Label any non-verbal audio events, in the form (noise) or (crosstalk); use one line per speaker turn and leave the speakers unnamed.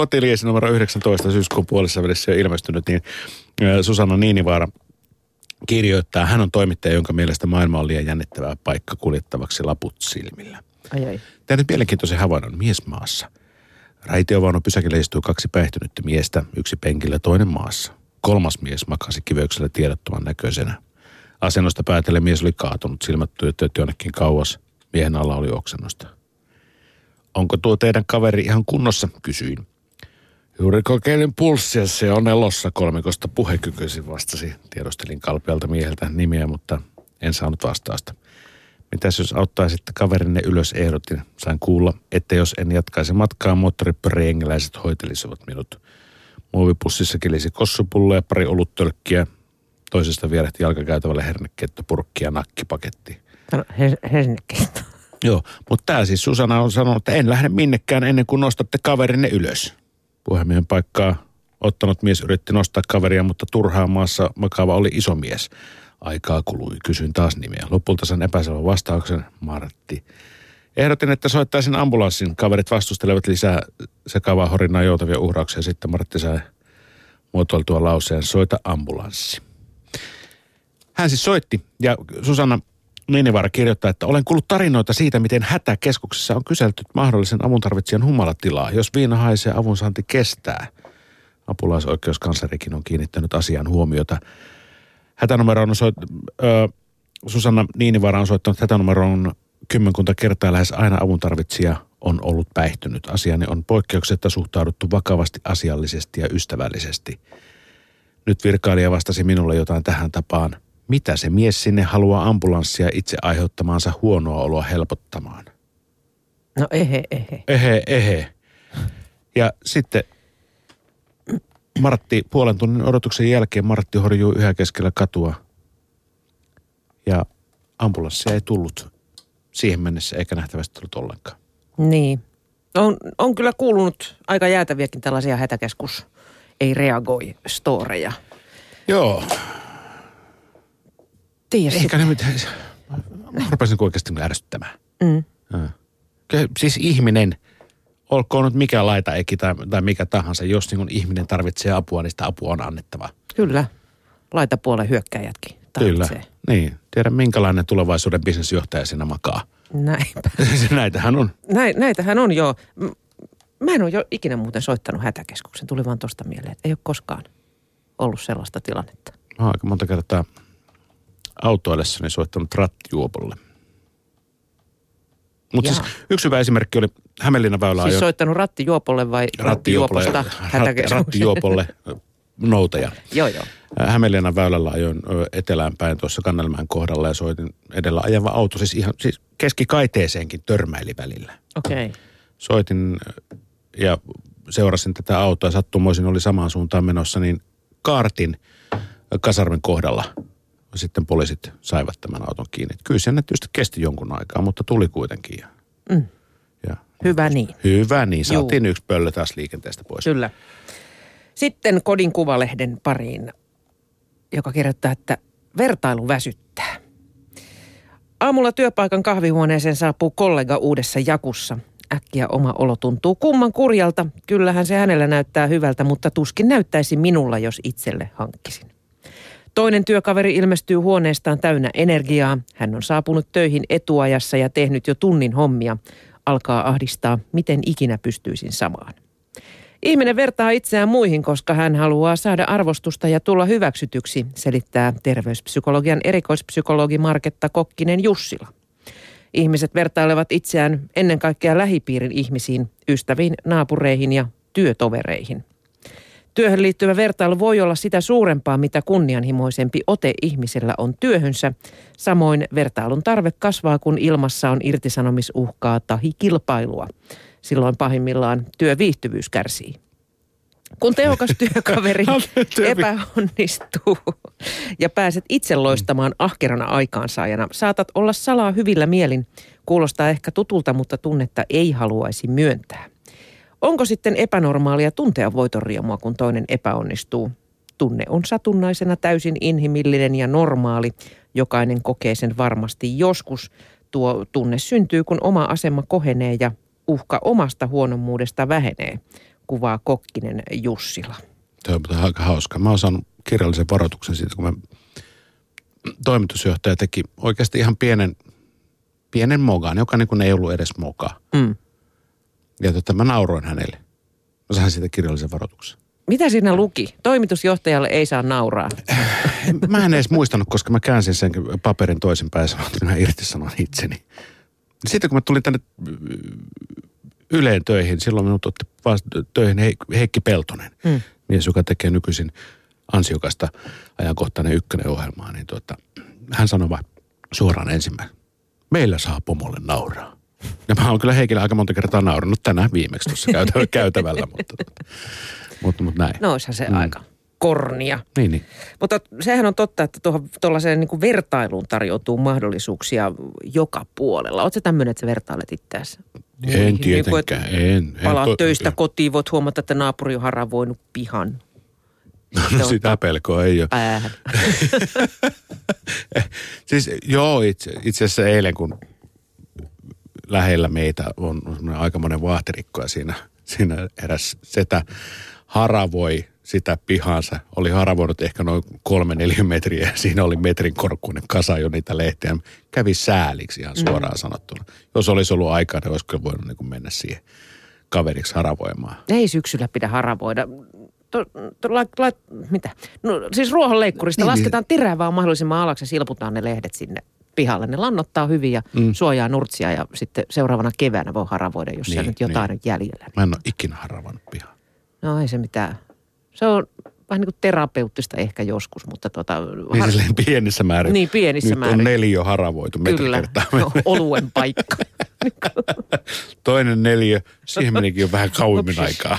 kotiliesi numero 19 syyskuun puolessa välissä jo ilmestynyt, niin Susanna Niinivaara kirjoittaa, hän on toimittaja, jonka mielestä maailma on liian jännittävää paikka kuljettavaksi laput silmillä.
Ai ai.
Tein mielenkiintoisen havainnon miesmaassa. Raitiovaunu pysäkillä istuu kaksi päihtynyttä miestä, yksi penkillä toinen maassa. Kolmas mies makasi kiveyksellä tiedottoman näköisenä. Asennosta päätellen mies oli kaatunut, silmät työt jonnekin kauas. Miehen alla oli oksennosta. Onko tuo teidän kaveri ihan kunnossa, kysyin. Juuri kokeilin pulssia, se on elossa kolmikosta puhekykyisin vastasi. Tiedostelin kalpealta mieheltä nimiä, mutta en saanut vastausta. Mitäs jos auttaisitte kaverinne ylös ehdotin. Sain kuulla, että jos en jatkaisi matkaa, moottoripyöräjengiläiset hoitelisivat minut. Muovipussissa kilisi kossupullo ja pari oluttölkkiä. Toisesta vierehti jalkakäytävälle hernekeittopurkki ja nakkipaketti.
Hernekkeitto.
Joo, mutta tämä siis Susanna on sanonut, että en lähde minnekään ennen kuin nostatte kaverinne ylös. Puhemiehen paikkaa ottanut mies yritti nostaa kaveria, mutta turhaan maassa makaava oli iso mies. Aikaa kului, kysyin taas nimeä. Lopulta sain epäselvän vastauksen, Martti. Ehdotin, että soittaisin ambulanssin. Kaverit vastustelevat lisää sekavaa horinaa joutavia uhrauksia. Sitten Martti sai muotoiltua lauseen, soita ambulanssi. Hän siis soitti ja Susanna Niinivaara kirjoittaa, että olen kuullut tarinoita siitä, miten hätäkeskuksessa on kyselty mahdollisen avuntarvitsijan humalatilaa, jos viina haisee avunsaanti kestää. Apulaisoikeuskanslerikin on kiinnittänyt asian huomiota. Hätänumero on soit, ö, Susanna Niinivaara on soittanut hätänumeroon kymmenkunta kertaa lähes aina avuntarvitsija on ollut päihtynyt. Asiani on poikkeuksetta suhtauduttu vakavasti, asiallisesti ja ystävällisesti. Nyt virkailija vastasi minulle jotain tähän tapaan – mitä se mies sinne haluaa ambulanssia itse aiheuttamaansa huonoa oloa helpottamaan?
No ehe, ehe.
Ehe, ehe. Ja sitten Martti, puolen tunnin odotuksen jälkeen Martti horjuu yhä keskellä katua. Ja ambulanssia ei tullut siihen mennessä eikä nähtävästi tullut ollenkaan.
Niin. On, on kyllä kuulunut aika jäätäviäkin tällaisia hätäkeskus ei reagoi storeja.
Joo,
tiedä
Eikä ne mitään. Mä rupesin oikeasti ärsyttämään. Mm. Siis ihminen, olkoon nyt mikä laita eki tai, tai mikä tahansa, jos niin ihminen tarvitsee apua, niin sitä apua on annettava.
Kyllä. Laitapuolen hyökkäjätkin tarvitsee.
Kyllä. Niin. Tiedä minkälainen tulevaisuuden bisnesjohtaja siinä makaa.
Näinpä. (laughs)
näitähän on.
Näin, näitähän on jo. Mä en ole jo ikinä muuten soittanut hätäkeskuksen. Tuli vaan tosta mieleen, että ei ole koskaan ollut sellaista tilannetta.
Mä aika monta kertaa autoillessani soittanut rattijuopolle. Mutta siis yksi hyvä esimerkki oli Hämeenlinnan väylä
Siis soittanut rattijuopolle vai rattijuoposta
ratti, rattijuopolle noutaja.
joo, joo.
Hämeenlinnan väylällä ajoin etelään päin tuossa Kannelmäen kohdalla ja soitin edellä ajava auto. Siis ihan siis keskikaiteeseenkin törmäili välillä.
Okei. Okay.
Soitin ja seurasin tätä autoa. Sattumoisin oli samaan suuntaan menossa, niin kaartin kasarmin kohdalla – sitten poliisit saivat tämän auton kiinni. Kyllä se tietysti kesti jonkun aikaa, mutta tuli kuitenkin. Ja,
mm. ja, hyvä niin.
Hyvä niin. Saatiin Juu. yksi pöllö taas liikenteestä pois.
Kyllä. Sitten kodin kuvalehden pariin, joka kirjoittaa, että vertailu väsyttää. Aamulla työpaikan kahvihuoneeseen saapuu kollega uudessa jakussa. Äkkiä oma olo tuntuu kumman kurjalta. Kyllähän se hänellä näyttää hyvältä, mutta tuskin näyttäisi minulla, jos itselle hankkisin. Toinen työkaveri ilmestyy huoneestaan täynnä energiaa. Hän on saapunut töihin etuajassa ja tehnyt jo tunnin hommia. Alkaa ahdistaa, miten ikinä pystyisin samaan. Ihminen vertaa itseään muihin, koska hän haluaa saada arvostusta ja tulla hyväksytyksi, selittää terveyspsykologian erikoispsykologi Marketta Kokkinen Jussila. Ihmiset vertailevat itseään ennen kaikkea lähipiirin ihmisiin, ystäviin, naapureihin ja työtovereihin. Työhön liittyvä vertailu voi olla sitä suurempaa, mitä kunnianhimoisempi ote ihmisellä on työhönsä. Samoin vertailun tarve kasvaa, kun ilmassa on irtisanomisuhkaa tahi kilpailua. Silloin pahimmillaan työviihtyvyys kärsii. Kun tehokas työkaveri (laughs) epäonnistuu ja pääset itse loistamaan ahkerana aikaansaajana, saatat olla salaa hyvillä mielin. Kuulostaa ehkä tutulta, mutta tunnetta ei haluaisi myöntää. Onko sitten epänormaalia tuntea voitonriemua, kun toinen epäonnistuu? Tunne on satunnaisena täysin inhimillinen ja normaali. Jokainen kokee sen varmasti joskus. Tuo tunne syntyy, kun oma asema kohenee ja uhka omasta huonommuudesta vähenee. kuvaa Kokkinen Jussila.
Tuo on aika hauska. Mä oon saanut kirjallisen varoituksen siitä, kun mä toimitusjohtaja teki oikeasti ihan pienen, pienen mogan, joka niin kuin ei ollut edes moka.
Mm.
Ja tota, mä nauroin hänelle. Mä sain siitä kirjallisen varoituksen.
Mitä siinä luki? Toimitusjohtajalle ei saa nauraa.
Mä en edes muistanut, koska mä käänsin sen paperin toisen päin ja sanoin, että mä irtisanon itseni. Sitten kun mä tulin tänne Yleen töihin, silloin minut otti töihin Heikki Peltonen, hmm. mies, joka tekee nykyisin ansiokasta ajankohtainen ykkönen ohjelmaa, niin tuota, hän sanoi vain suoraan ensimmäinen, meillä saa pomolle nauraa. Ja mä oon kyllä Heikille aika monta kertaa naurannut tänään viimeksi tuossa (laughs) käytävällä, käytävällä mutta, mutta, mutta näin.
No se mm. aika kornia.
Niin, niin.
Mutta sehän on totta, että tuollaiseen niin vertailuun tarjoutuu mahdollisuuksia joka puolella. Oletko tämmöinen, että sä vertailet itseäsi?
En niin, tietenkään, niin en. en
palaat to, töistä kotiin, voit huomata, että naapuri on haravoinut pihan. (laughs)
No, no sitä pelkoa ei ole.
Päähän. (laughs)
siis joo, itse, itse asiassa eilen kun lähellä meitä on aikamoinen vahtirikko ja siinä, siinä eräs setä haravoi sitä pihansa. Oli haravoinut ehkä noin kolme neljä metriä ja (laughs) siinä oli metrin korkuinen kasa jo niitä lehtiä. Kävi sääliksi ihan suoraan mm. sanottuna. Jos olisi ollut aikaa, niin olisi kyllä voinut niin mennä siihen kaveriksi haravoimaan.
Ei syksyllä pidä haravoida. To, to, la, la, mitä? No, siis ruohonleikkurista niin, niin. lasketaan niin. terävää mahdollisimman alaksi ja silputaan ne lehdet sinne pihalle. Ne lannottaa hyvin ja mm. suojaa nurtsia ja sitten seuraavana keväänä voi haravoida, jos niin, siellä nyt jotain niin. jäljellä.
Mä en ole ikinä haravannut pihaa.
No ei se mitään. Se on vähän niin kuin terapeuttista ehkä joskus, mutta tota...
Niin har... pienissä määrin.
Niin, pienissä
Nyt
määrin.
on neljä haravoitu
Kyllä, no, oluen paikka. (laughs)
Toinen neljä, siihen menikin jo vähän kauemmin aikaa.